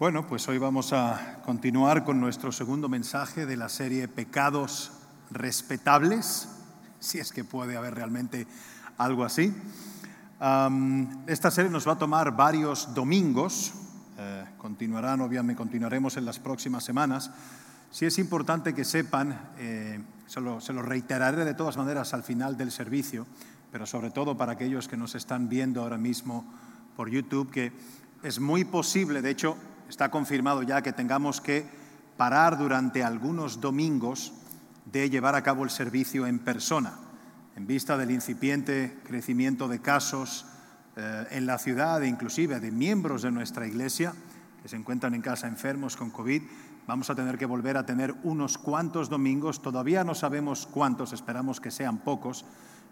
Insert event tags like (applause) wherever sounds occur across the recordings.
Bueno, pues hoy vamos a continuar con nuestro segundo mensaje de la serie Pecados respetables, si es que puede haber realmente algo así. esta serie nos va a tomar varios domingos, eh, continuarán, obviamente, continuaremos en las próximas semanas. Sí es importante que sepan, eh, se, lo, se lo reiteraré de todas maneras al final del servicio, pero sobre todo para aquellos que nos están viendo ahora mismo por YouTube, que es muy posible, de hecho, está confirmado ya que tengamos que parar durante algunos domingos de llevar a cabo el servicio en persona, en vista del incipiente crecimiento de casos eh, en la ciudad e inclusive de miembros de nuestra iglesia que se encuentran en casa enfermos con COVID. Vamos a tener que volver a tener unos cuantos domingos, todavía no sabemos cuántos, esperamos que sean pocos,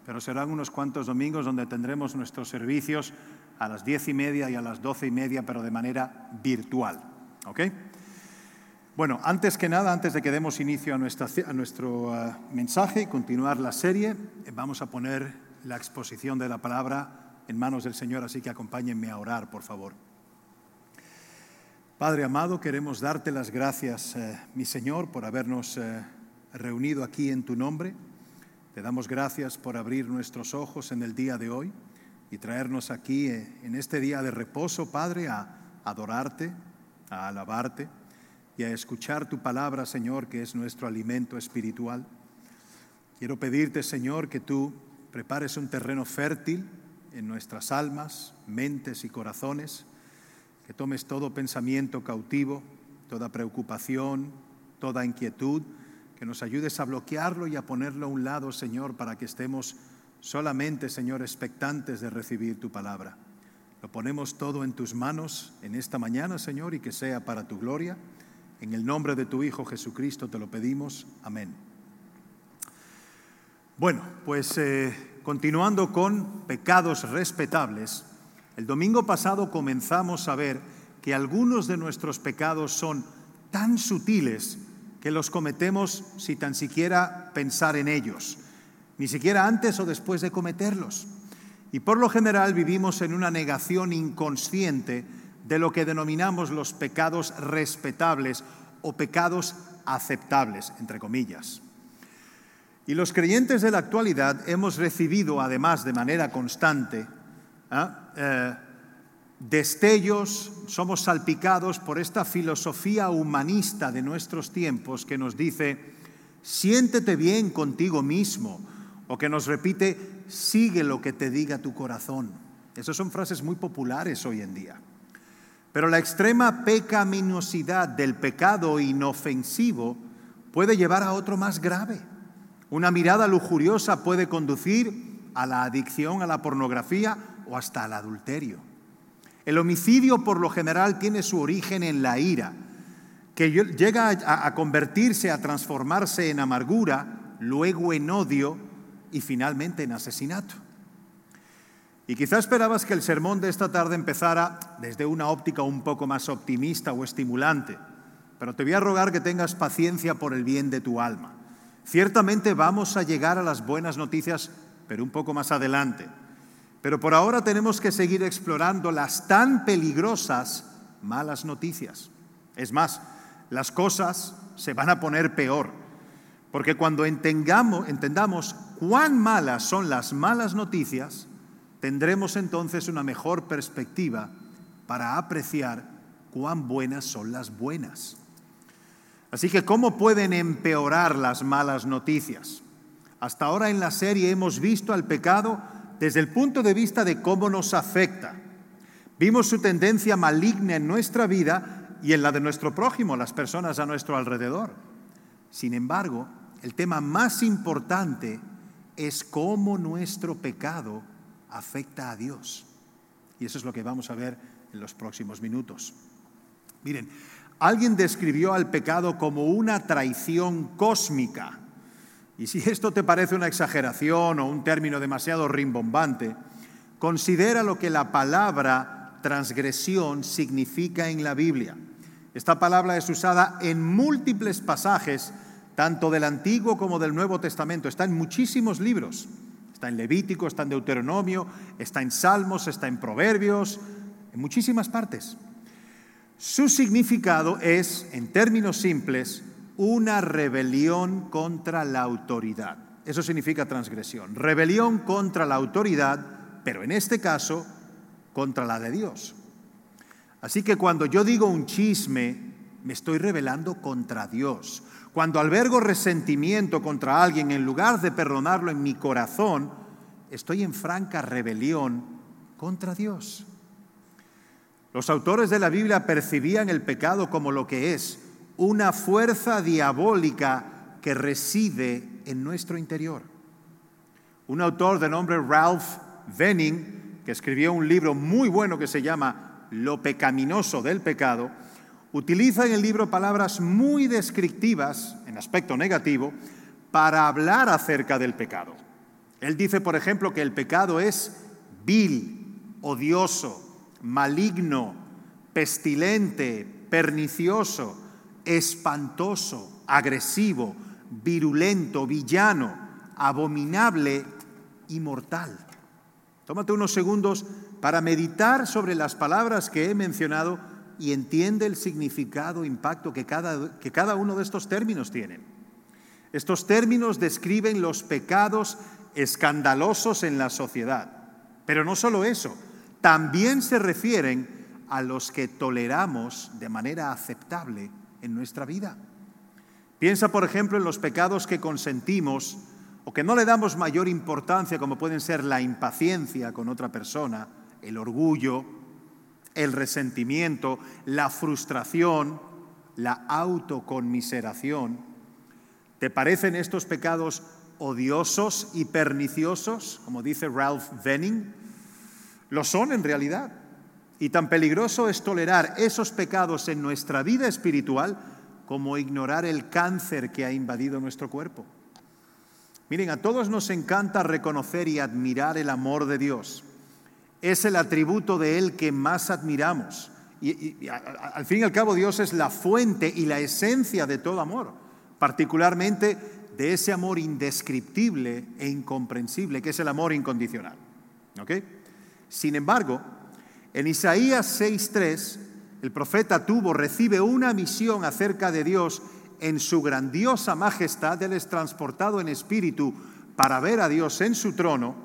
pero serán unos cuantos domingos donde tendremos nuestros servicios a las diez y media y a las doce y media, pero de manera virtual. Bueno, antes que nada, antes de que demos inicio a, nuestro uh, mensaje y continuar la serie, vamos a poner la exposición de la palabra en manos del Señor, así que acompáñenme a orar, por favor. Padre amado, queremos darte las gracias, eh, mi Señor, por habernos eh, reunido aquí en tu nombre. Te damos gracias por abrir nuestros ojos en el día de hoy y traernos aquí eh, en este día de reposo, Padre, a adorarte, a alabarte y a escuchar tu palabra, Señor, que es nuestro alimento espiritual. Quiero pedirte, Señor, que tú prepares un terreno fértil en nuestras almas, mentes y corazones, que tomes todo pensamiento cautivo, toda preocupación, toda inquietud, que nos ayudes a bloquearlo y a ponerlo a un lado, Señor, para que estemos solamente, Señor, expectantes de recibir tu palabra. Lo ponemos todo en tus manos en esta mañana, Señor, y que sea para tu gloria. En el nombre de tu Hijo Jesucristo te lo pedimos. Amén. Bueno, pues eh, continuando con pecados respetables, el domingo pasado comenzamos a ver que algunos de nuestros pecados son tan sutiles que los cometemos sin tan siquiera pensar en ellos ni siquiera antes o después de cometerlos. Y por lo general vivimos en una negación inconsciente de lo que denominamos los pecados respetables o pecados aceptables, entre comillas. Y los creyentes de la actualidad hemos recibido, además de manera constante, ¿ah? eh, destellos, somos salpicados por esta filosofía humanista de nuestros tiempos que nos dice, siéntete bien contigo mismo, o que nos repite, sigue lo que te diga tu corazón. Esas son frases muy populares hoy en día. Pero la extrema pecaminosidad del pecado inofensivo puede llevar a otro más grave. Una mirada lujuriosa puede conducir a la adicción a la pornografía o hasta al adulterio. El homicidio por lo general tiene su origen en la ira, que llega a, convertirse, a transformarse en amargura, luego en odio y finalmente en asesinato. Y quizá esperabas que el sermón de esta tarde empezara desde una óptica un poco más optimista o estimulante, pero te voy a rogar que tengas paciencia por el bien de tu alma. Ciertamente vamos a llegar a las buenas noticias, pero un poco más adelante. Pero por ahora tenemos que seguir explorando las tan peligrosas malas noticias. Es más, las cosas se van a poner peor, porque cuando entendamos, cuán malas son las malas noticias, tendremos entonces una mejor perspectiva para apreciar cuán buenas son las buenas. Así que, ¿cómo pueden empeorar las malas noticias? Hasta ahora en la serie hemos visto al pecado desde el punto de vista de cómo nos afecta. Vimos su tendencia maligna en nuestra vida y en la de nuestro prójimo, las personas a nuestro alrededor. Sin embargo, el tema más importante es cómo nuestro pecado afecta a Dios. Y eso es lo que vamos a ver en los próximos minutos. Miren, alguien describió al pecado como una traición cósmica. Y si esto te parece una exageración o un término demasiado rimbombante, considera lo que la palabra transgresión significa en la Biblia. Esta palabra es usada en múltiples pasajes tanto del Antiguo como del Nuevo Testamento. Está en muchísimos libros. Está en Levítico, está en Deuteronomio, está en Salmos, está en Proverbios, en muchísimas partes. Su significado es, en términos simples, una rebelión contra la autoridad. Eso significa transgresión. Rebelión contra la autoridad, pero en este caso, contra la de Dios. Así que cuando yo digo un chisme, me estoy rebelando contra Dios. Cuando albergo resentimiento contra alguien, en lugar de perdonarlo en mi corazón, estoy en franca rebelión contra Dios. Los autores de la Biblia percibían el pecado como lo que es, una fuerza diabólica que reside en nuestro interior. Un autor de nombre Ralph Venning, que escribió un libro muy bueno que se llama Lo pecaminoso del pecado, utiliza en el libro palabras muy descriptivas, en aspecto negativo, para hablar acerca del pecado. Él dice, por ejemplo, que el pecado es vil, odioso, maligno, pestilente, pernicioso, espantoso, agresivo, virulento, villano, abominable y mortal. Tómate unos segundos para meditar sobre las palabras que he mencionado y entiende el significado, impacto que cada, que cada uno de estos términos tienen. Estos términos describen los pecados escandalosos en la sociedad. Pero no solo eso, también se refieren a los que toleramos de manera aceptable en nuestra vida. Piensa, por ejemplo, en los pecados que consentimos o que no le damos mayor importancia, como pueden ser la impaciencia con otra persona, el orgullo, el resentimiento, la frustración, la autoconmiseración. ¿Te parecen estos pecados odiosos y perniciosos, como dice Ralph Venning? Lo son en realidad. Y tan peligroso es tolerar esos pecados en nuestra vida espiritual como ignorar el cáncer que ha invadido nuestro cuerpo. Miren, a todos nos encanta reconocer y admirar el amor de Dios. Es el atributo de Él que más admiramos. Y, al fin y al cabo Dios es la fuente y la esencia de todo amor, particularmente de ese amor indescriptible e incomprensible, que es el amor incondicional. Sin embargo, en Isaías 6.3, el profeta tuvo, recibe una misión acerca de Dios en su grandiosa majestad. Él es transportado en espíritu para ver a Dios en su trono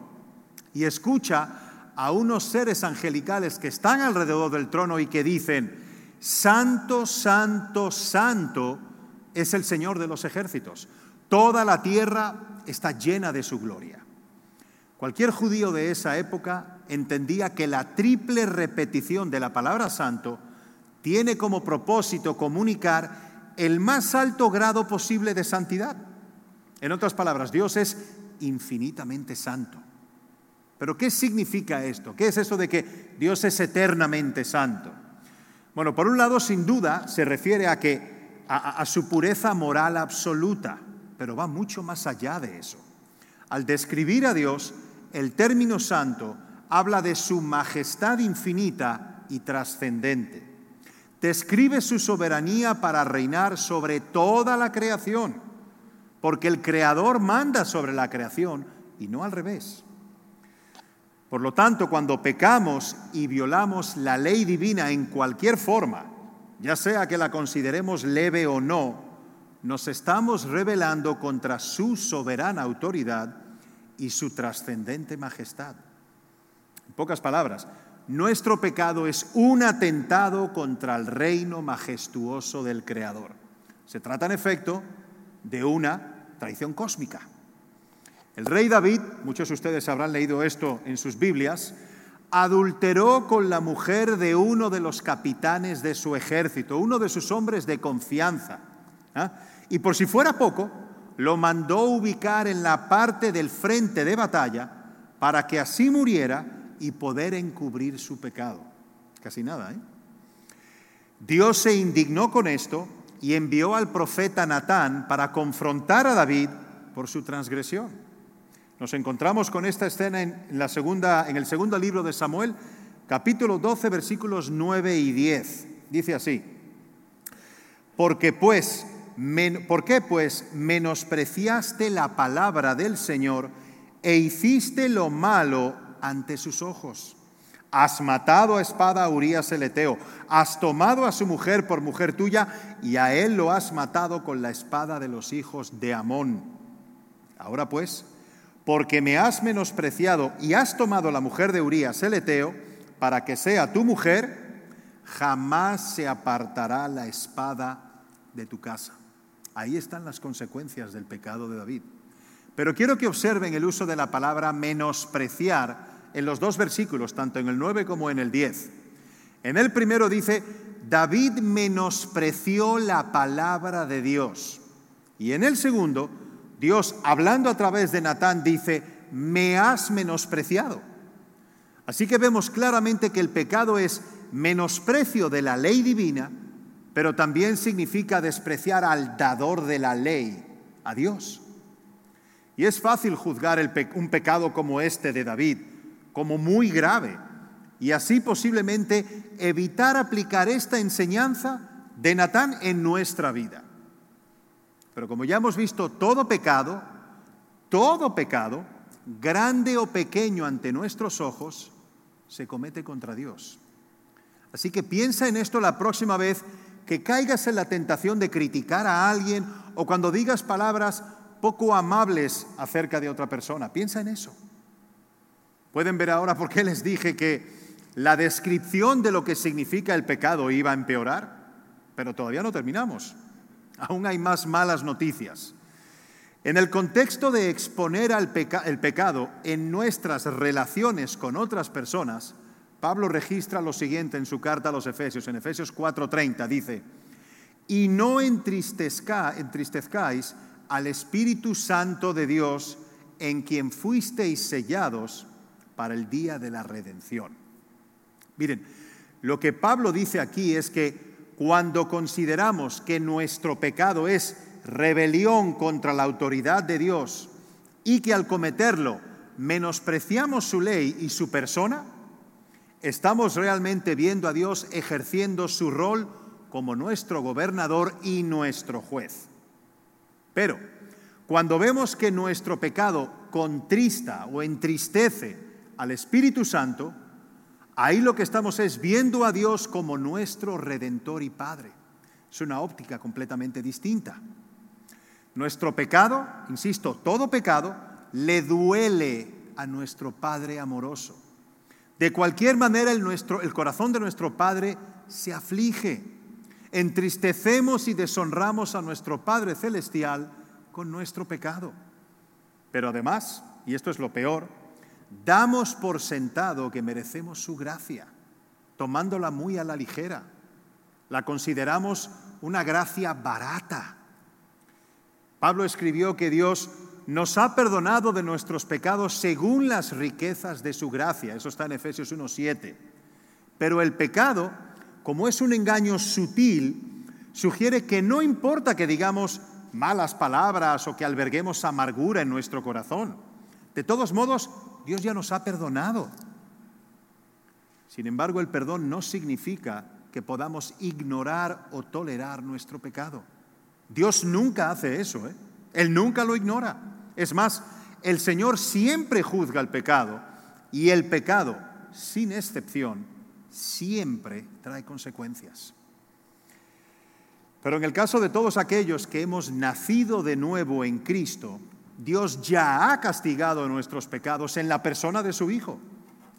y escucha a unos seres angelicales que están alrededor del trono y que dicen, Santo, Santo, Santo es el Señor de los ejércitos. Toda la tierra está llena de su gloria. Cualquier judío de esa época entendía que la triple repetición de la palabra santo tiene como propósito comunicar el más alto grado posible de santidad. En otras palabras, Dios es infinitamente santo. Pero ¿qué significa esto? ¿Qué es eso de que Dios es eternamente santo? Bueno, por un lado, sin duda, se refiere a que a, su pureza moral absoluta, pero va mucho más allá de eso. Al describir a Dios, el término santo habla de su majestad infinita y trascendente. Describe su soberanía para reinar sobre toda la creación, porque el Creador manda sobre la creación y no al revés. Por lo tanto, cuando pecamos y violamos la ley divina en cualquier forma, ya sea que la consideremos leve o no, nos estamos rebelando contra su soberana autoridad y su trascendente majestad. En pocas palabras, nuestro pecado es un atentado contra el reino majestuoso del Creador. Se trata, en efecto, de una traición cósmica. El rey David, muchos de ustedes habrán leído esto en sus Biblias, adulteró con la mujer de uno de los capitanes de su ejército, uno de sus hombres de confianza. ¿ah? Y por si fuera poco, lo mandó ubicar en la parte del frente de batalla para que así muriera y poder encubrir su pecado. Casi nada, ¿eh? Dios se indignó con esto y envió al profeta Natán para confrontar a David por su transgresión. Nos encontramos con esta escena en, la segunda, en el segundo libro de Samuel, capítulo 12, versículos 9 y 10. Dice así, porque pues ¿Por qué pues menospreciaste la palabra del Señor e hiciste lo malo ante sus ojos? Has matado a espada a Urías el Eteo, has tomado a su mujer por mujer tuya y a él lo has matado con la espada de los hijos de Amón. Ahora pues, porque me has menospreciado y has tomado la mujer de Urías el Eteo para que sea tu mujer, jamás se apartará la espada de tu casa. Ahí están las consecuencias del pecado de David. Pero quiero que observen el uso de la palabra menospreciar en los dos versículos, tanto en el 9 como en el 10. En el primero dice, David menospreció la palabra de Dios. Y en el segundo, Dios, hablando a través de Natán, dice, me has menospreciado. Así que vemos claramente que el pecado es menosprecio de la ley divina, pero también significa despreciar al dador de la ley, a Dios. Y es fácil juzgar un pecado como este de David como muy grave y así posiblemente evitar aplicar esta enseñanza de Natán en nuestra vida. Pero como ya hemos visto, todo pecado, todo pecado, grande o pequeño ante nuestros ojos, se comete contra Dios. Así que piensa en esto la próxima vez que caigas en la tentación de criticar a alguien o cuando digas palabras poco amables acerca de otra persona. Piensa en eso. Pueden ver ahora por qué les dije que la descripción de lo que significa el pecado iba a empeorar, pero todavía no terminamos. Aún hay más malas noticias. En el contexto de exponer el pecado en nuestras relaciones con otras personas, Pablo registra lo siguiente en su carta a los Efesios, en Efesios 4:30, dice, y no entristezcáis al Espíritu Santo de Dios, en quien fuisteis sellados para el día de la redención. Miren, lo que Pablo dice aquí es que cuando consideramos que nuestro pecado es rebelión contra la autoridad de Dios y que al cometerlo menospreciamos su ley y su persona, estamos realmente viendo a Dios ejerciendo su rol como nuestro gobernador y nuestro juez. Pero cuando vemos que nuestro pecado contrista o entristece al Espíritu Santo, Ahí lo que estamos es viendo a Dios como nuestro redentor y Padre. Es una óptica completamente distinta. Nuestro pecado, insisto, todo pecado le duele a nuestro Padre amoroso. De cualquier manera, el, corazón de nuestro Padre se aflige. Entristecemos y deshonramos a nuestro Padre Celestial con nuestro pecado. Pero además, y esto es lo peor, Damos por sentado que merecemos su gracia, tomándola muy a la ligera. La consideramos una gracia barata. Pablo escribió que Dios nos ha perdonado de nuestros pecados según las riquezas de su gracia. Eso está en Efesios 1.7. Pero el pecado, como es un engaño sutil, sugiere que no importa que digamos malas palabras o que alberguemos amargura en nuestro corazón. De todos modos, Dios ya nos ha perdonado. Sin embargo, el perdón no significa que podamos ignorar o tolerar nuestro pecado. Dios nunca hace eso, ¿eh? Él nunca lo ignora. Es más, el Señor siempre juzga el pecado y el pecado, sin excepción, siempre trae consecuencias. Pero en el caso de todos aquellos que hemos nacido de nuevo en Cristo, Dios ya ha castigado nuestros pecados en la persona de su Hijo.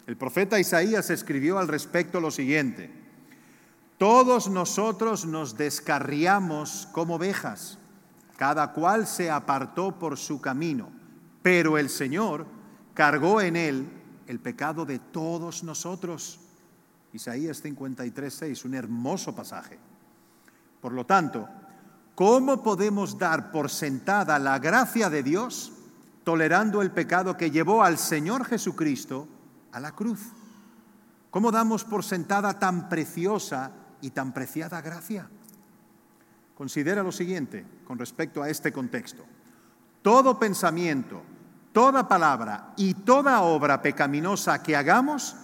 El profeta Isaías escribió al respecto lo siguiente, todos nosotros nos descarriamos como ovejas, cada cual se apartó por su camino, pero el Señor cargó en él el pecado de todos nosotros. Isaías 53, 6, un hermoso pasaje. Por lo tanto, ¿Cómo podemos dar por sentada la gracia de Dios tolerando el pecado que llevó al Señor Jesucristo a la cruz? ¿Cómo damos por sentada tan preciosa y tan preciada gracia? Considera lo siguiente con respecto a este contexto. Todo pensamiento, toda palabra y toda obra pecaminosa que hagamos,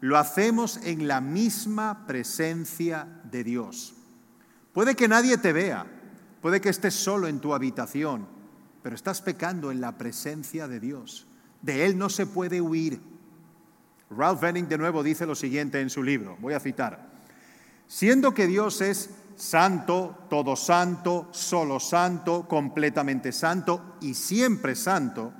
lo hacemos en la misma presencia de Dios. Puede que nadie te vea, Puede que estés solo en tu habitación, pero estás pecando en la presencia de Dios. De Él no se puede huir. Ralph Venning de nuevo dice lo siguiente en su libro, voy a citar, siendo que Dios es santo, todo santo, solo santo, completamente santo y siempre santo,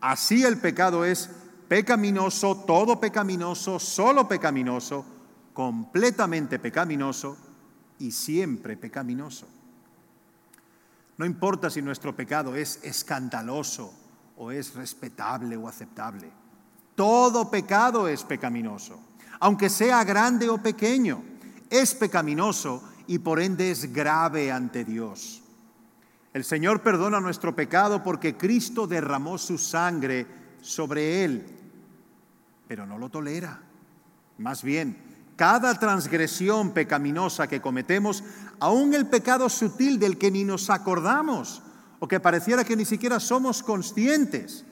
así el pecado es pecaminoso, todo pecaminoso, solo pecaminoso, completamente pecaminoso y siempre pecaminoso. No importa si nuestro pecado es escandaloso o es respetable o aceptable. Todo pecado es pecaminoso, aunque sea grande o pequeño. Es pecaminoso y por ende es grave ante Dios. El Señor perdona nuestro pecado porque Cristo derramó su sangre sobre él, pero no lo tolera. Más bien, cada transgresión pecaminosa que cometemos, aun el pecado sutil del que ni nos acordamos o que pareciera que ni siquiera somos conscientes,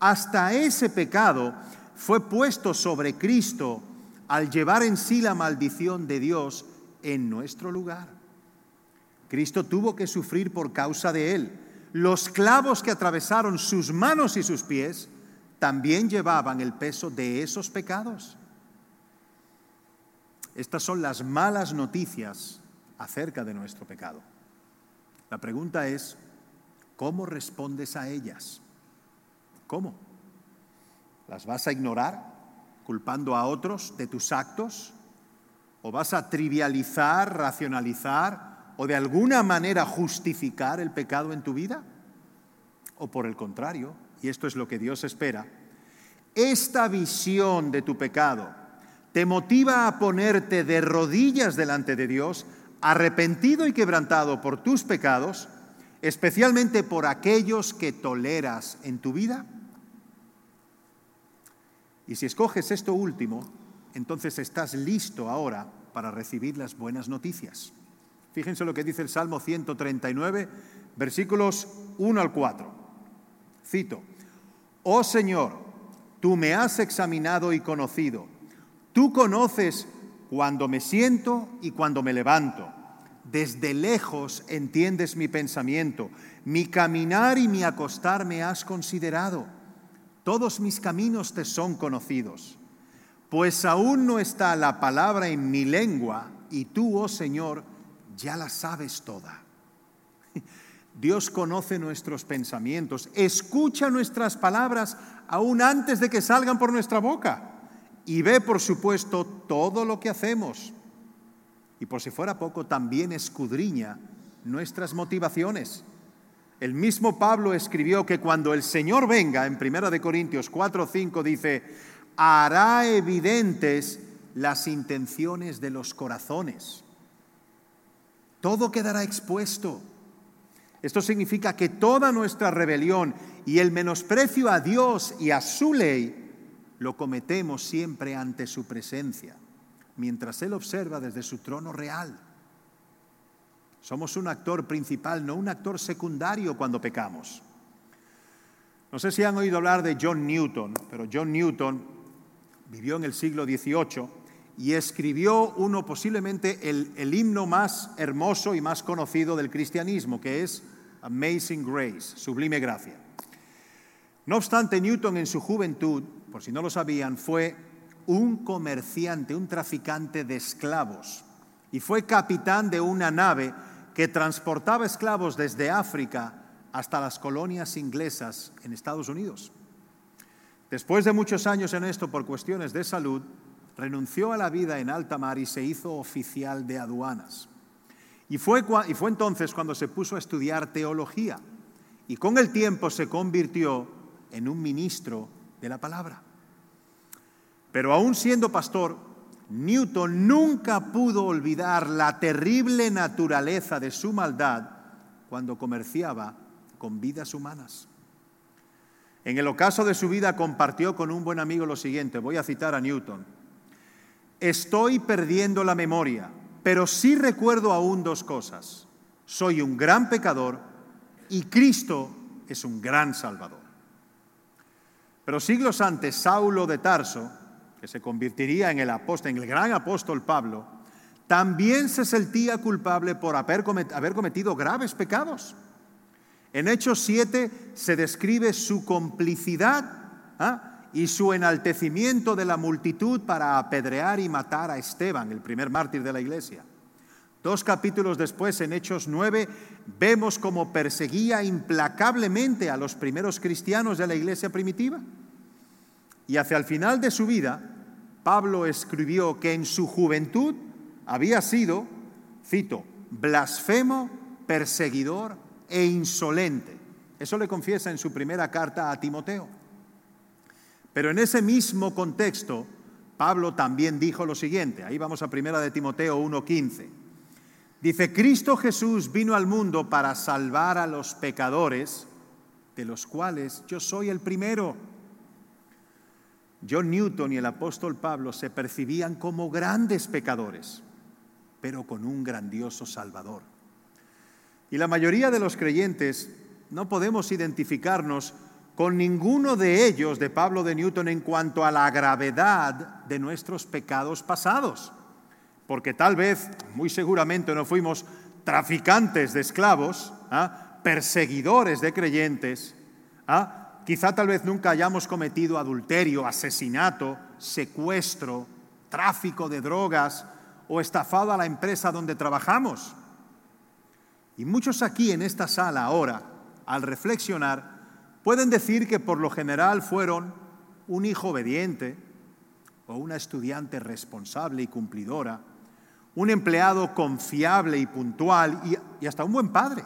hasta ese pecado fue puesto sobre Cristo al llevar en sí la maldición de Dios en nuestro lugar. Cristo tuvo que sufrir por causa de él. Los clavos que atravesaron sus manos y sus pies también llevaban el peso de esos pecados. Estas son las malas noticias acerca de nuestro pecado. La pregunta es, ¿cómo respondes a ellas? ¿Cómo? ¿Las vas a ignorar culpando a otros de tus actos? ¿O vas a trivializar, racionalizar o de alguna manera justificar el pecado en tu vida? ¿O por el contrario, y esto es lo que Dios espera, esta visión de tu pecado, te motiva a ponerte de rodillas delante de Dios, arrepentido y quebrantado por tus pecados, especialmente por aquellos que toleras en tu vida? Y si escoges esto último, entonces estás listo ahora para recibir las buenas noticias. Fíjense lo que dice el Salmo 139, versículos 1 al 4. Cito, Oh Señor, tú me has examinado y conocido Tú conoces cuando me siento y cuando me levanto. Desde lejos entiendes mi pensamiento. Mi caminar y mi acostar me has considerado. Todos mis caminos te son conocidos. Pues aún no está la palabra en mi lengua y tú, oh Señor, ya la sabes toda. (laughs) Dios conoce nuestros pensamientos, escucha nuestras palabras aún antes de que salgan por nuestra boca y ve, por supuesto, todo lo que hacemos. Y por si fuera poco, también escudriña nuestras motivaciones. El mismo Pablo escribió que cuando el Señor venga, en 1 Corintios 4, 5, dice, hará evidentes las intenciones de los corazones. Todo quedará expuesto. Esto significa que toda nuestra rebelión y el menosprecio a Dios y a su ley lo cometemos siempre ante su presencia, mientras Él observa desde su trono real. Somos un actor principal, no un actor secundario cuando pecamos. No sé si han oído hablar de John Newton, pero John Newton vivió en el siglo XVIII y escribió uno posiblemente el, el himno más hermoso y más conocido del cristianismo, que es Amazing Grace, Sublime Gracia. No obstante, Newton en su juventud por si no lo sabían, fue un comerciante, un traficante de esclavos. Y fue capitán de una nave que transportaba esclavos desde África hasta las colonias inglesas en Estados Unidos. Después de muchos años en esto por cuestiones de salud, renunció a la vida en alta mar y se hizo oficial de aduanas. Y fue, entonces cuando se puso a estudiar teología y con el tiempo se convirtió en un ministro de la palabra. Pero aún siendo pastor, Newton nunca pudo olvidar la terrible naturaleza de su maldad cuando comerciaba con vidas humanas. En el ocaso de su vida compartió con un buen amigo lo siguiente, voy a citar a Newton. Estoy perdiendo la memoria, pero sí recuerdo aún dos cosas. Soy un gran pecador y Cristo es un gran salvador. Pero siglos antes, Saulo de Tarso, que se convertiría en el apóstol, en el gran apóstol Pablo, también se sentía culpable por haber cometido graves pecados. En Hechos 7 se describe su complicidad ¿ah? y su enaltecimiento de la multitud para apedrear y matar a Esteban, el primer mártir de la iglesia. Dos capítulos después, en Hechos 9, vemos cómo perseguía implacablemente a los primeros cristianos de la iglesia primitiva. Y hacia el final de su vida, Pablo escribió que en su juventud había sido, cito, blasfemo, perseguidor e insolente. Eso le confiesa en su primera carta a Timoteo. Pero en ese mismo contexto, Pablo también dijo lo siguiente. Ahí vamos a primera de Timoteo 1:15. Dice, "Cristo Jesús vino al mundo para salvar a los pecadores, de los cuales yo soy el primero." John Newton y el apóstol Pablo se percibían como grandes pecadores, pero con un grandioso Salvador. Y la mayoría de los creyentes no podemos identificarnos con ninguno de ellos, de Pablo de Newton, en cuanto a la gravedad de nuestros pecados pasados. Porque tal vez, muy seguramente, no fuimos traficantes de esclavos, ¿ah? perseguidores de creyentes, ¿ah? quizá tal vez nunca hayamos cometido adulterio, asesinato, secuestro, tráfico de drogas o estafado a la empresa donde trabajamos. Y muchos aquí en esta sala ahora, al reflexionar, Pueden decir que por lo general fueron un hijo obediente o una estudiante responsable y cumplidora, un empleado confiable y puntual y, hasta un buen padre.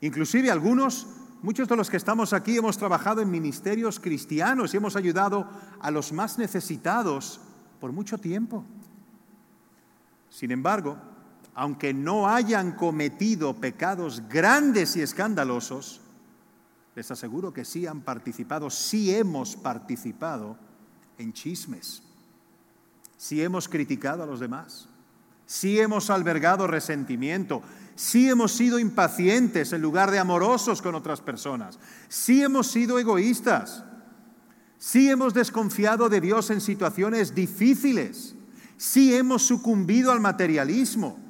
Inclusive algunos, muchos de los que estamos aquí hemos trabajado en ministerios cristianos y hemos ayudado a los más necesitados por mucho tiempo. Sin embargo, aunque no hayan cometido pecados grandes y escandalosos, les aseguro que sí han participado, sí hemos participado en chismes, sí hemos criticado a los demás, sí hemos albergado resentimiento, sí hemos sido impacientes en lugar de amorosos con otras personas, sí hemos sido egoístas, sí hemos desconfiado de Dios en situaciones difíciles, sí hemos sucumbido al materialismo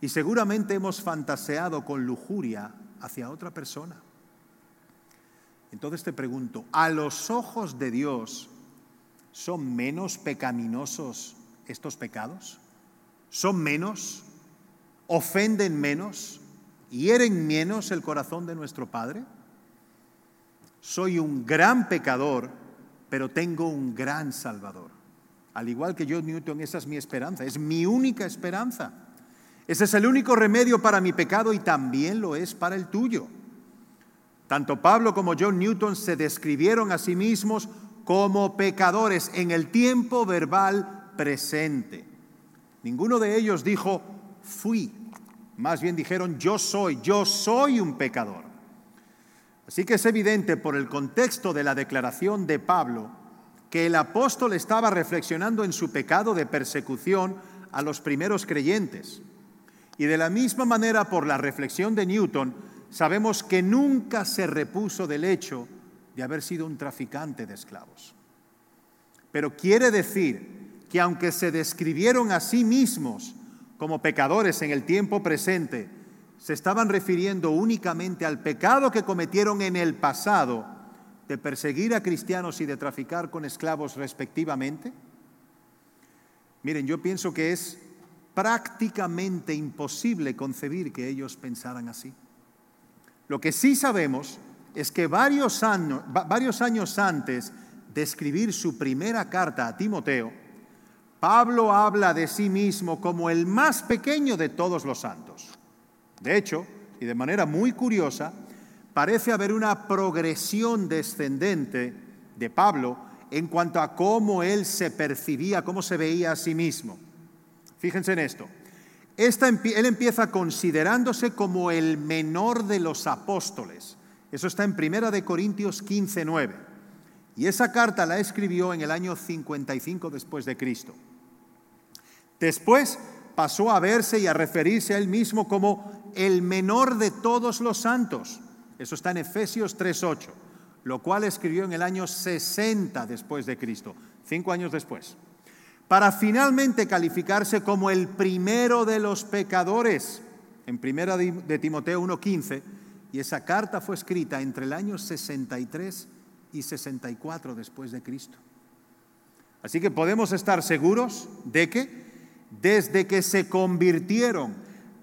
y seguramente hemos fantaseado con lujuria hacia otra persona. Entonces te pregunto, ¿a los ojos de Dios son menos pecaminosos estos pecados? ¿Son menos? ¿Ofenden menos? ¿Hieren menos el corazón de nuestro Padre? Soy un gran pecador, pero tengo un gran Salvador. Al igual que yo, Newton, esa es mi esperanza, es mi única esperanza. Ese es el único remedio para mi pecado y también lo es para el tuyo. Tanto Pablo como John Newton se describieron a sí mismos como pecadores en el tiempo verbal presente. Ninguno de ellos dijo, fui. Más bien dijeron, yo soy, yo soy un pecador. Así que es evidente por el contexto de la declaración de Pablo que el apóstol estaba reflexionando en su pecado de persecución a los primeros creyentes. Y de la misma manera por la reflexión de Newton, sabemos que nunca se repuso del hecho de haber sido un traficante de esclavos. Pero quiere decir que aunque se describieron a sí mismos como pecadores en el tiempo presente, se estaban refiriendo únicamente al pecado que cometieron en el pasado de perseguir a cristianos y de traficar con esclavos respectivamente? Miren, yo pienso que es prácticamente imposible concebir que ellos pensaran así. Lo que sí sabemos es que varios años, varios años antes de escribir su primera carta a Timoteo, Pablo habla de sí mismo como el más pequeño de todos los santos. De hecho, y de manera muy curiosa, parece haber una progresión descendente de Pablo en cuanto a cómo él se percibía, cómo se veía a sí mismo. Fíjense en esto él empieza considerándose como el menor de los apóstoles. Eso está en Primera de Corintios 15, 9. Y esa carta la escribió en el año 55 después de Cristo. Después pasó a verse y a referirse a él mismo como el menor de todos los santos. Eso está en Efesios 3:8, lo cual escribió en el año 60 después de Cristo, cinco años después para finalmente calificarse como el primero de los pecadores. En primera de Timoteo 1:15, y esa carta fue escrita entre el año 63 y 64 después de Cristo. Así que podemos estar seguros de que desde que se convirtieron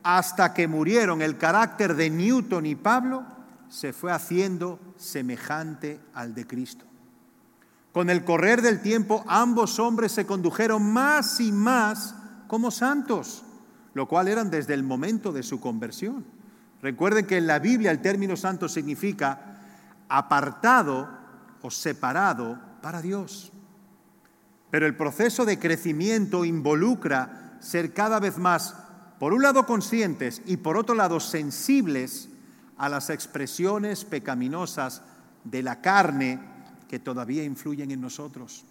hasta que murieron, el carácter de Newton y Pablo se fue haciendo semejante al de Cristo. Con el correr del tiempo, ambos hombres se condujeron más y más como santos, lo cual eran desde el momento de su conversión. Recuerden que en la Biblia el término santo significa apartado o separado para Dios. Pero el proceso de crecimiento involucra ser cada vez más, por un lado, conscientes y por otro lado, sensibles a las expresiones pecaminosas de la carne que todavía influyen en nosotros.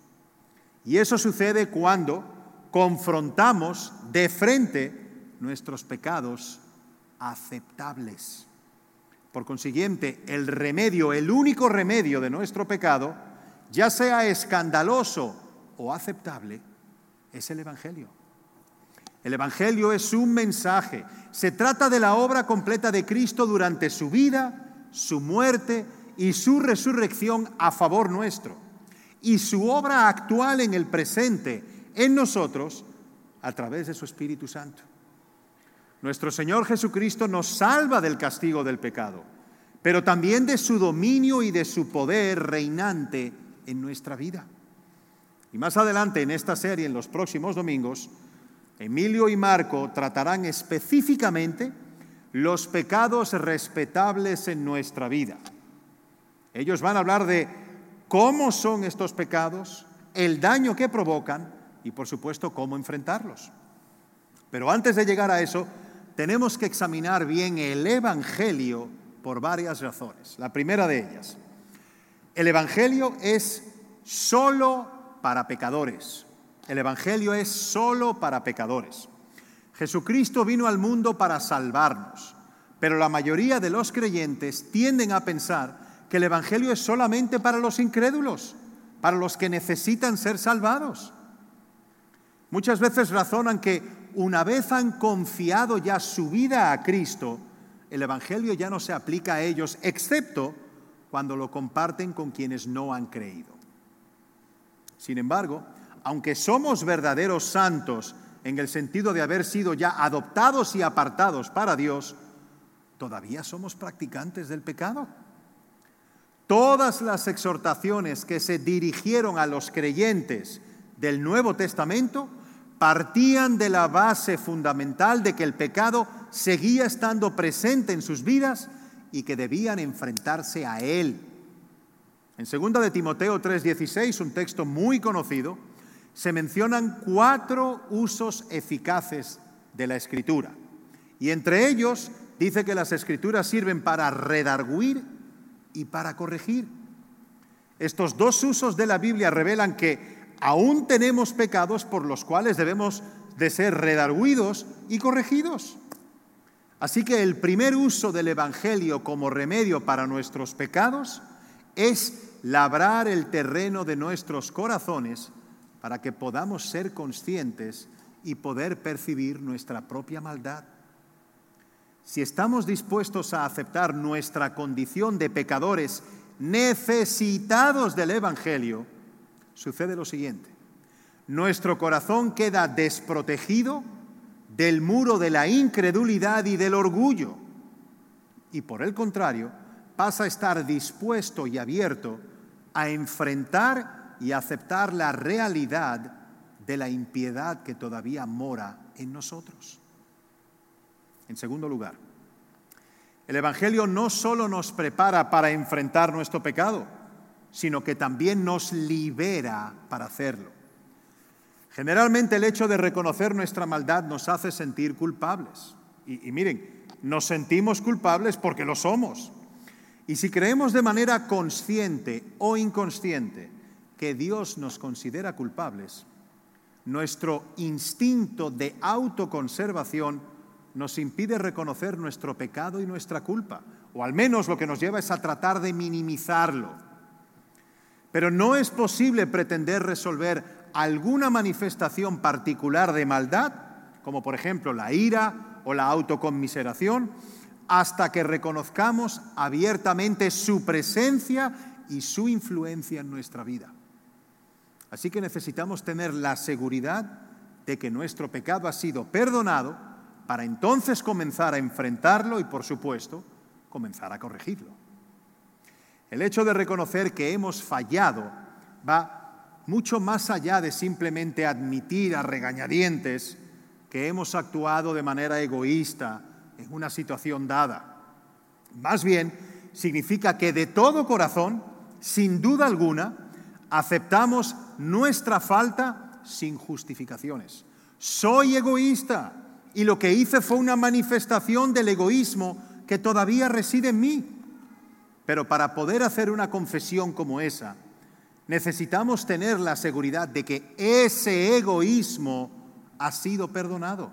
Y eso sucede cuando confrontamos de frente nuestros pecados aceptables. Por consiguiente, el remedio, el único remedio de nuestro pecado, ya sea escandaloso o aceptable, es el Evangelio. El Evangelio es un mensaje. Se trata de la obra completa de Cristo durante su vida, su muerte y su resurrección a favor nuestro. Y su obra actual en el presente, en nosotros, a través de su Espíritu Santo. Nuestro Señor Jesucristo nos salva del castigo del pecado, pero también de su dominio y de su poder reinante en nuestra vida. Y más adelante en esta serie, en los próximos domingos, Emilio y Marco tratarán específicamente los pecados respetables en nuestra vida. Ellos van a hablar de cómo son estos pecados, el daño que provocan y por supuesto cómo enfrentarlos. Pero antes de llegar a eso, tenemos que examinar bien el Evangelio por varias razones. La primera de ellas, el Evangelio es solo para pecadores. El Evangelio es solo para pecadores. Jesucristo vino al mundo para salvarnos, pero la mayoría de los creyentes tienden a pensar que el Evangelio es solamente para los incrédulos, para los que necesitan ser salvados. Muchas veces razonan que una vez han confiado ya su vida a Cristo, el Evangelio ya no se aplica a ellos, excepto cuando lo comparten con quienes no han creído. Sin embargo, aunque somos verdaderos santos en el sentido de haber sido ya adoptados y apartados para Dios, todavía somos practicantes del pecado. Todas las exhortaciones que se dirigieron a los creyentes del Nuevo Testamento partían de la base fundamental de que el pecado seguía estando presente en sus vidas y que debían enfrentarse a él en 2 de Timoteo 3:16, un texto muy conocido, se mencionan cuatro usos eficaces de la escritura. Y entre ellos dice que las escrituras sirven para redarguir y para corregir. Estos dos usos de la Biblia revelan que aún tenemos pecados por los cuales debemos de ser redarguidos y corregidos. Así que el primer uso del Evangelio como remedio para nuestros pecados es labrar el terreno de nuestros corazones para que podamos ser conscientes y poder percibir nuestra propia maldad. Si estamos dispuestos a aceptar nuestra condición de pecadores necesitados del Evangelio, sucede lo siguiente. Nuestro corazón queda desprotegido del muro de la incredulidad y del orgullo. Y por el contrario, pasa a estar dispuesto y abierto a enfrentar y aceptar la realidad de la impiedad que todavía mora en nosotros. En segundo lugar, el Evangelio no solo nos prepara para enfrentar nuestro pecado, sino que también nos libera para hacerlo. Generalmente el hecho de reconocer nuestra maldad nos hace sentir culpables. Y, miren, nos sentimos culpables porque lo somos. Y si creemos de manera consciente o inconsciente que Dios nos considera culpables, nuestro instinto de autoconservación nos impide reconocer nuestro pecado y nuestra culpa, o al menos lo que nos lleva es a tratar de minimizarlo. Pero no es posible pretender resolver alguna manifestación particular de maldad, como por ejemplo la ira o la autoconmiseración, hasta que reconozcamos abiertamente su presencia y su influencia en nuestra vida. Así que necesitamos tener la seguridad de que nuestro pecado ha sido perdonado para entonces comenzar a enfrentarlo y, por supuesto, comenzar a corregirlo. El hecho de reconocer que hemos fallado va mucho más allá de simplemente admitir a regañadientes que hemos actuado de manera egoísta en una situación dada. Más bien, significa que de todo corazón, sin duda alguna, aceptamos nuestra falta sin justificaciones. Soy egoísta y lo que hice fue una manifestación del egoísmo que todavía reside en mí. Pero para poder hacer una confesión como esa, necesitamos tener la seguridad de que ese egoísmo ha sido perdonado,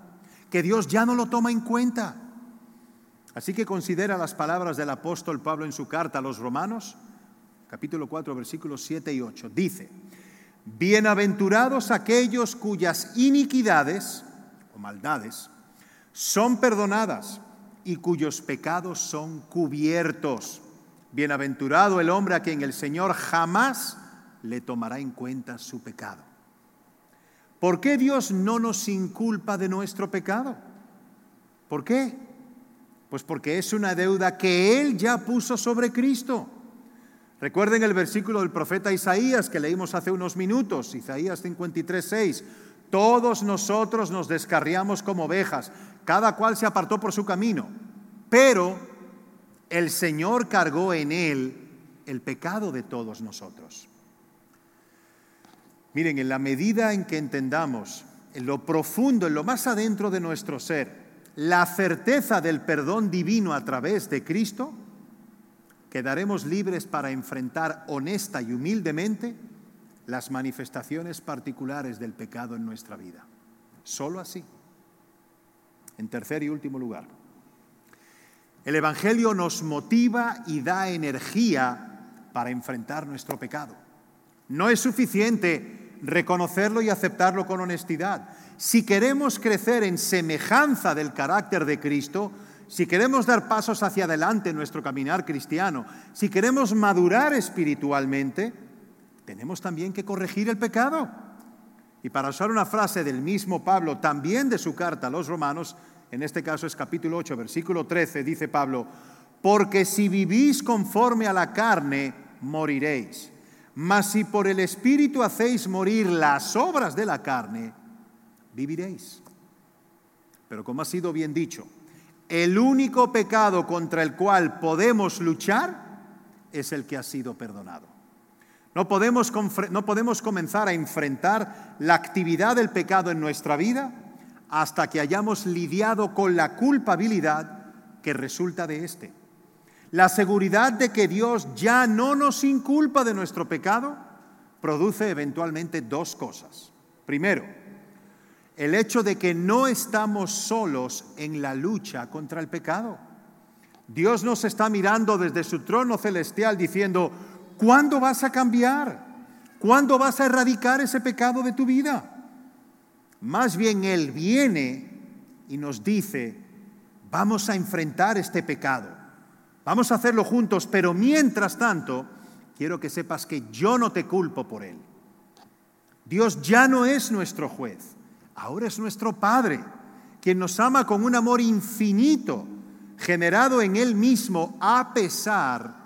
que Dios ya no lo toma en cuenta. Así que considera las palabras del apóstol Pablo en su carta a los romanos, capítulo 4, versículos 7 y 8. Dice, bienaventurados aquellos cuyas iniquidades o maldades son perdonadas y cuyos pecados son cubiertos. Bienaventurado el hombre a quien el Señor jamás le tomará en cuenta su pecado. ¿Por qué Dios no nos inculpa de nuestro pecado? ¿Por qué? Pues porque es una deuda que Él ya puso sobre Cristo. Recuerden el versículo del profeta Isaías que leímos hace unos minutos, Isaías 53, 6. Todos nosotros nos descarriamos como ovejas, cada cual se apartó por su camino, pero el Señor cargó en él el pecado de todos nosotros. Miren, en la medida en que entendamos en lo profundo, en lo más adentro de nuestro ser, la certeza del perdón divino a través de Cristo, quedaremos libres para enfrentar honesta y humildemente las manifestaciones particulares del pecado en nuestra vida. Solo así. En tercer y último lugar, el Evangelio nos motiva y da energía para enfrentar nuestro pecado. No es suficiente reconocerlo y aceptarlo con honestidad. Si queremos crecer en semejanza del carácter de Cristo, si queremos dar pasos hacia adelante en nuestro caminar cristiano, si queremos madurar espiritualmente, tenemos también que corregir el pecado. Y para usar una frase del mismo Pablo, también de su carta a los romanos, en este caso es capítulo 8, versículo 13, dice Pablo, porque si vivís conforme a la carne, moriréis. Mas si por el Espíritu hacéis morir las obras de la carne, viviréis. Pero como ha sido bien dicho, el único pecado contra el cual podemos luchar es el que ha sido perdonado. No podemos, no podemos comenzar a enfrentar la actividad del pecado en nuestra vida hasta que hayamos lidiado con la culpabilidad que resulta de éste. La seguridad de que Dios ya no nos inculpa de nuestro pecado produce eventualmente dos cosas. Primero, el hecho de que no estamos solos en la lucha contra el pecado. Dios nos está mirando desde su trono celestial diciendo, ¿Cuándo vas a cambiar? ¿Cuándo vas a erradicar ese pecado de tu vida? Más bien Él viene y nos dice, vamos a enfrentar este pecado, vamos a hacerlo juntos, pero mientras tanto, quiero que sepas que yo no te culpo por Él. Dios ya no es nuestro juez, ahora es nuestro Padre, quien nos ama con un amor infinito, generado en Él mismo a pesar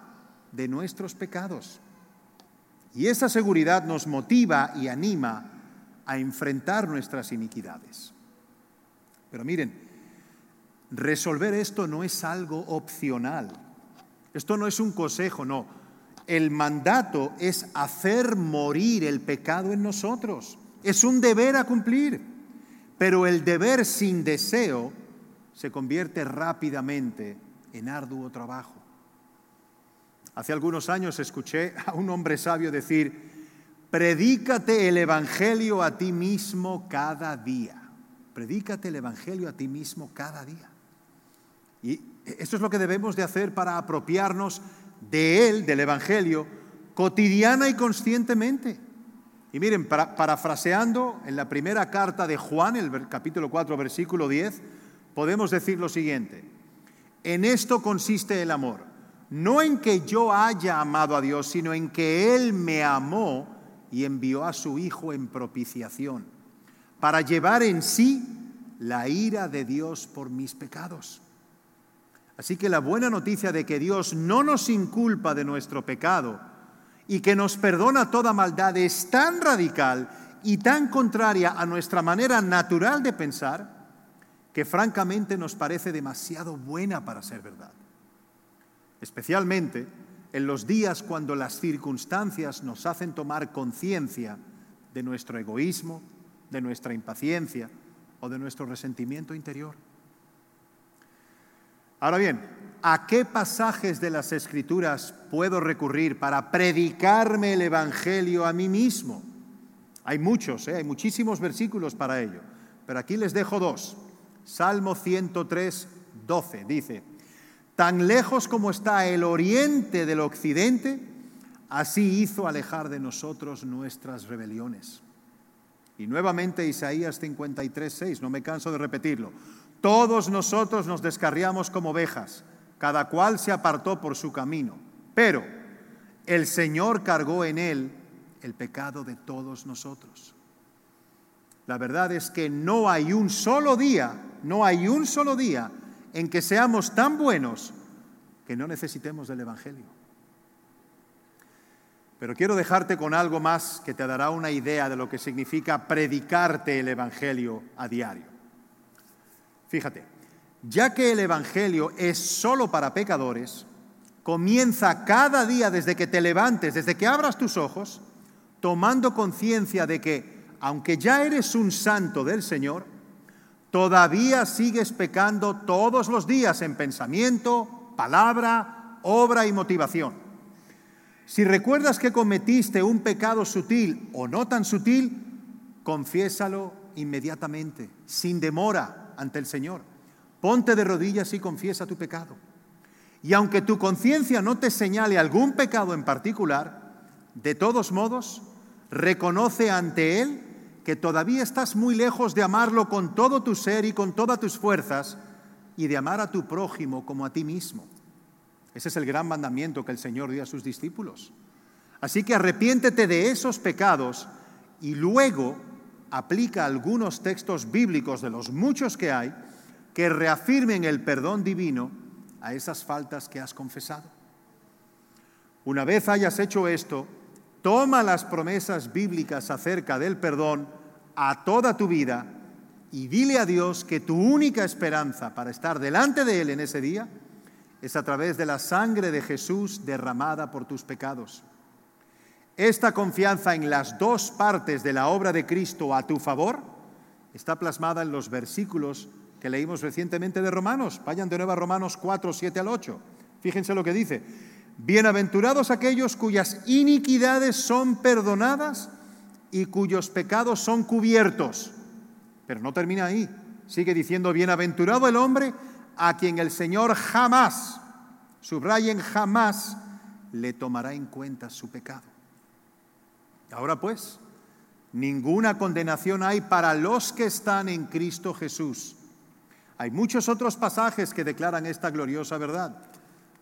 de nuestros pecados. Y esa seguridad nos motiva y anima a enfrentar nuestras iniquidades. Pero miren, resolver esto no es algo opcional. Esto no es un consejo, no. El mandato es hacer morir el pecado en nosotros. Es un deber a cumplir. Pero el deber sin deseo se convierte rápidamente en arduo trabajo. Hace algunos años escuché a un hombre sabio decir, predícate el Evangelio a ti mismo cada día. Predícate el Evangelio a ti mismo cada día. Y esto es lo que debemos de hacer para apropiarnos de él, del Evangelio, cotidiana y conscientemente. Y miren, parafraseando en la primera carta de Juan, el capítulo 4, versículo 10, podemos decir lo siguiente. En esto consiste el amor no en que yo haya amado a Dios, sino en que Él me amó y envió a su Hijo en propiciación, para llevar en sí la ira de Dios por mis pecados. Así que la buena noticia de que Dios no nos inculpa de nuestro pecado y que nos perdona toda maldad es tan radical y tan contraria a nuestra manera natural de pensar que francamente nos parece demasiado buena para ser verdad. Especialmente en los días cuando las circunstancias nos hacen tomar conciencia de nuestro egoísmo, de nuestra impaciencia o de nuestro resentimiento interior. Ahora bien, ¿a qué pasajes de las Escrituras puedo recurrir para predicarme el Evangelio a mí mismo? Hay muchos, ¿eh? hay muchísimos versículos para ello, pero aquí les dejo dos. Salmo 103, 12 dice, tan lejos como está el oriente del occidente, así hizo alejar de nosotros nuestras rebeliones. Y nuevamente Isaías 53, 6, no me canso de repetirlo. Todos nosotros nos descarriamos como ovejas, cada cual se apartó por su camino, pero el Señor cargó en él el pecado de todos nosotros. La verdad es que no hay un solo día, no hay un solo día en que seamos tan buenos que no necesitemos del Evangelio. Pero quiero dejarte con algo más que te dará una idea de lo que significa predicarte el Evangelio a diario. Fíjate, ya que el Evangelio es solo para pecadores, comienza cada día desde que te levantes, desde que abras tus ojos, tomando conciencia de que, aunque ya eres un santo del Señor, todavía sigues pecando todos los días en pensamiento, palabra, obra y motivación. Si recuerdas que cometiste un pecado sutil o no tan sutil, confiésalo inmediatamente, sin demora, ante el Señor. Ponte de rodillas y confiesa tu pecado. Y aunque tu conciencia no te señale algún pecado en particular, de todos modos, reconoce ante Él que todavía estás muy lejos de amarlo con todo tu ser y con todas tus fuerzas y de amar a tu prójimo como a ti mismo. Ese es el gran mandamiento que el Señor dio a sus discípulos. Así que arrepiéntete de esos pecados y luego aplica algunos textos bíblicos de los muchos que hay que reafirmen el perdón divino a esas faltas que has confesado. Una vez hayas hecho esto, toma las promesas bíblicas acerca del perdón a toda tu vida y dile a Dios que tu única esperanza para estar delante de Él en ese día es a través de la sangre de Jesús derramada por tus pecados. Esta confianza en las dos partes de la obra de Cristo a tu favor está plasmada en los versículos que leímos recientemente de Romanos. Vayan de nuevo a Romanos 4, 7 al 8. Fíjense lo que dice. Bienaventurados aquellos cuyas iniquidades son perdonadas y cuyos pecados son cubiertos. Pero no termina ahí. Sigue diciendo, bienaventurado el hombre a quien el Señor jamás, subrayen jamás, le tomará en cuenta su pecado. Ahora pues, ninguna condenación hay para los que están en Cristo Jesús. Hay muchos otros pasajes que declaran esta gloriosa verdad,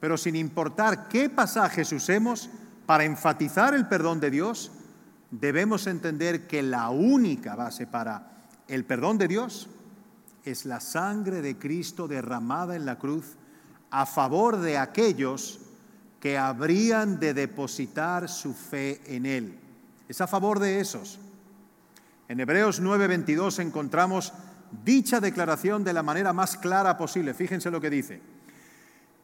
pero sin importar qué pasajes usemos para enfatizar el perdón de Dios, debemos entender que la única base para el perdón de Dios es la sangre de Cristo derramada en la cruz a favor de aquellos que habrían de depositar su fe en Él. Es a favor de esos. En Hebreos 9:22 encontramos dicha declaración de la manera más clara posible. Fíjense lo que dice.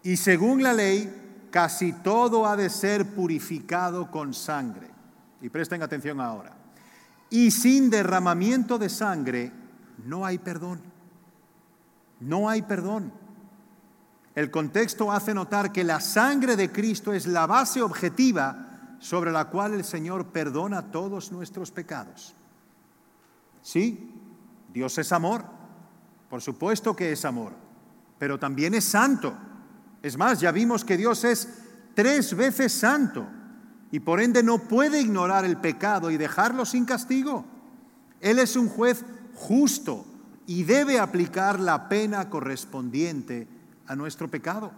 Y según la ley, casi todo ha de ser purificado con sangre. Y presten atención ahora. Y sin derramamiento de sangre no hay perdón. No hay perdón. El contexto hace notar que la sangre de Cristo es la base objetiva sobre la cual el Señor perdona todos nuestros pecados. Sí, Dios es amor, por supuesto que es amor, pero también es santo. Es más, ya vimos que Dios es tres veces santo y por ende no puede ignorar el pecado y dejarlo sin castigo. Él es un juez justo y debe aplicar la pena correspondiente a nuestro pecado.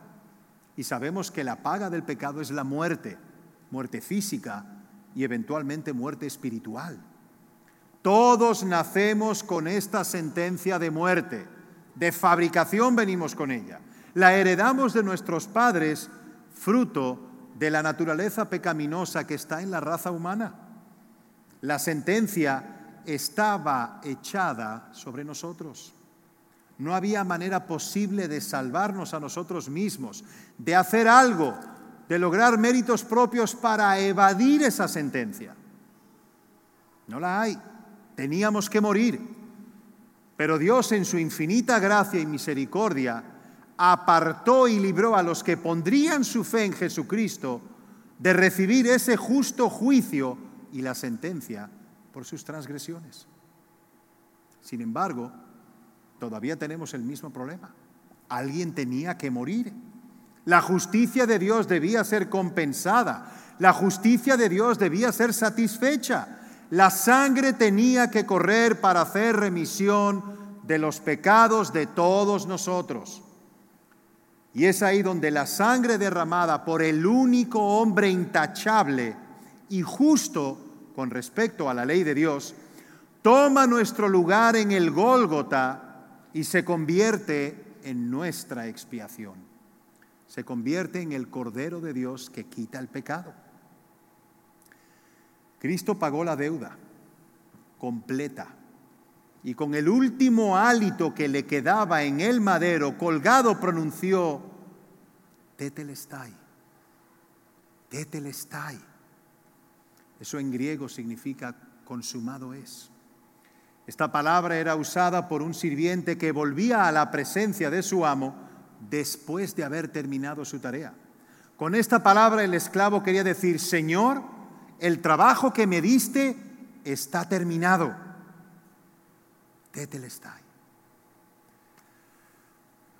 Y sabemos que la paga del pecado es la muerte, muerte física y eventualmente muerte espiritual. Todos nacemos con esta sentencia de muerte. De fabricación venimos con ella. La heredamos de nuestros padres, fruto de la naturaleza pecaminosa que está en la raza humana. La sentencia estaba echada sobre nosotros. No había manera posible de salvarnos a nosotros mismos, de hacer algo, de lograr méritos propios para evadir esa sentencia. No la hay. Teníamos que morir. Pero Dios en su infinita gracia y misericordia apartó y libró a los que pondrían su fe en Jesucristo de recibir ese justo juicio y la sentencia por sus transgresiones. Sin embargo, todavía tenemos el mismo problema. Alguien tenía que morir. La justicia de Dios debía ser compensada. La justicia de Dios debía ser satisfecha. La sangre tenía que correr para hacer remisión de los pecados de todos nosotros. Y es ahí donde la sangre derramada por el único hombre intachable y justo con respecto a la ley de Dios, toma nuestro lugar en el Gólgota y se convierte en nuestra expiación. Se convierte en el Cordero de Dios que quita el pecado. Cristo pagó la deuda completa y con el último hálito que le quedaba en el madero colgado pronunció, Tetelestai, Tetelestai. Eso en griego significa consumado es. Esta palabra era usada por un sirviente que volvía a la presencia de su amo después de haber terminado su tarea. Con esta palabra el esclavo quería decir, Señor, el trabajo que me diste está terminado. Tetelestai.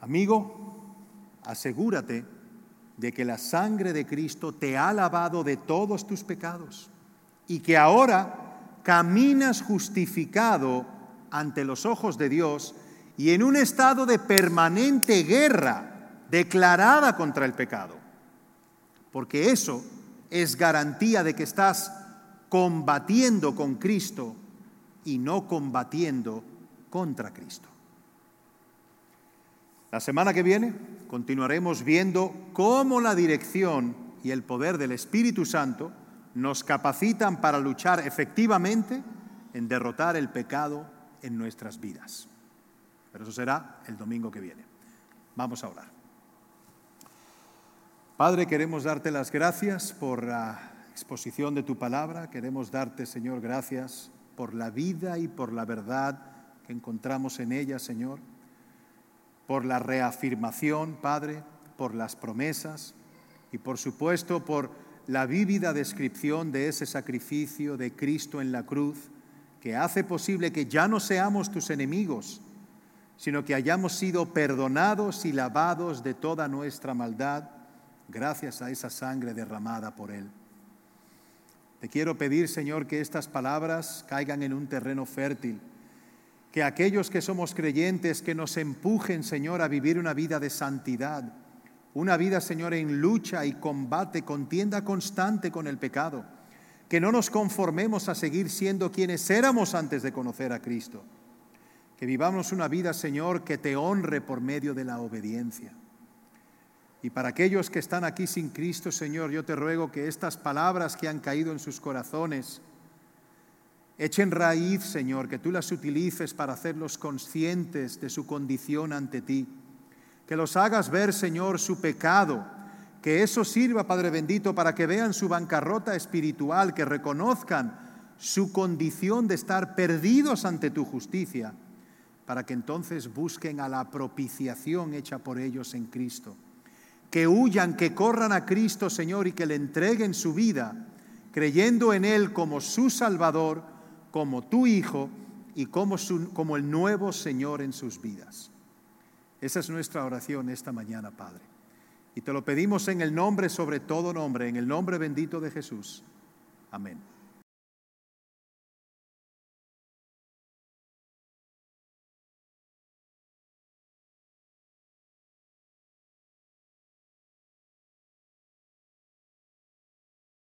Amigo, asegúrate de que la sangre de Cristo te ha lavado de todos tus pecados y que ahora caminas justificado ante los ojos de Dios y en un estado de permanente guerra declarada contra el pecado. Porque eso es garantía de que estás combatiendo con Cristo y no combatiendo contra Cristo. La semana que viene continuaremos viendo cómo la dirección y el poder del Espíritu Santo nos capacitan para luchar efectivamente en derrotar el pecado en nuestras vidas. Pero eso será el domingo que viene. Vamos a orar. Padre, queremos darte las gracias por la exposición de tu palabra. Queremos darte, Señor, gracias por la vida y por la verdad que encontramos en ella, Señor. Por la reafirmación, Padre, por las promesas y por supuesto por la vívida descripción de ese sacrificio de Cristo en la cruz, que hace posible que ya no seamos tus enemigos, sino que hayamos sido perdonados y lavados de toda nuestra maldad gracias a esa sangre derramada por Él. Te quiero pedir, Señor, que estas palabras caigan en un terreno fértil, que aquellos que somos creyentes, que nos empujen, Señor, a vivir una vida de santidad, una vida, Señor, en lucha y combate, contienda constante con el pecado. Que no nos conformemos a seguir siendo quienes éramos antes de conocer a Cristo. Que vivamos una vida, Señor, que te honre por medio de la obediencia. Y para aquellos que están aquí sin Cristo, Señor, yo te ruego que estas palabras que han caído en sus corazones echen raíz, Señor, que tú las utilices para hacerlos conscientes de su condición ante ti que los hagas ver, Señor, su pecado, que eso sirva, Padre bendito, para que vean su bancarrota espiritual, que reconozcan su condición de estar perdidos ante tu justicia, para que entonces busquen a la propiciación hecha por ellos en Cristo. Que huyan, que corran a Cristo, Señor, y que le entreguen su vida, creyendo en Él como su Salvador, como tu Hijo y como, como el nuevo Señor en sus vidas. Esa es nuestra oración esta mañana, Padre. Y te lo pedimos en el nombre sobre todo nombre, en el nombre bendito de Jesús. Amén.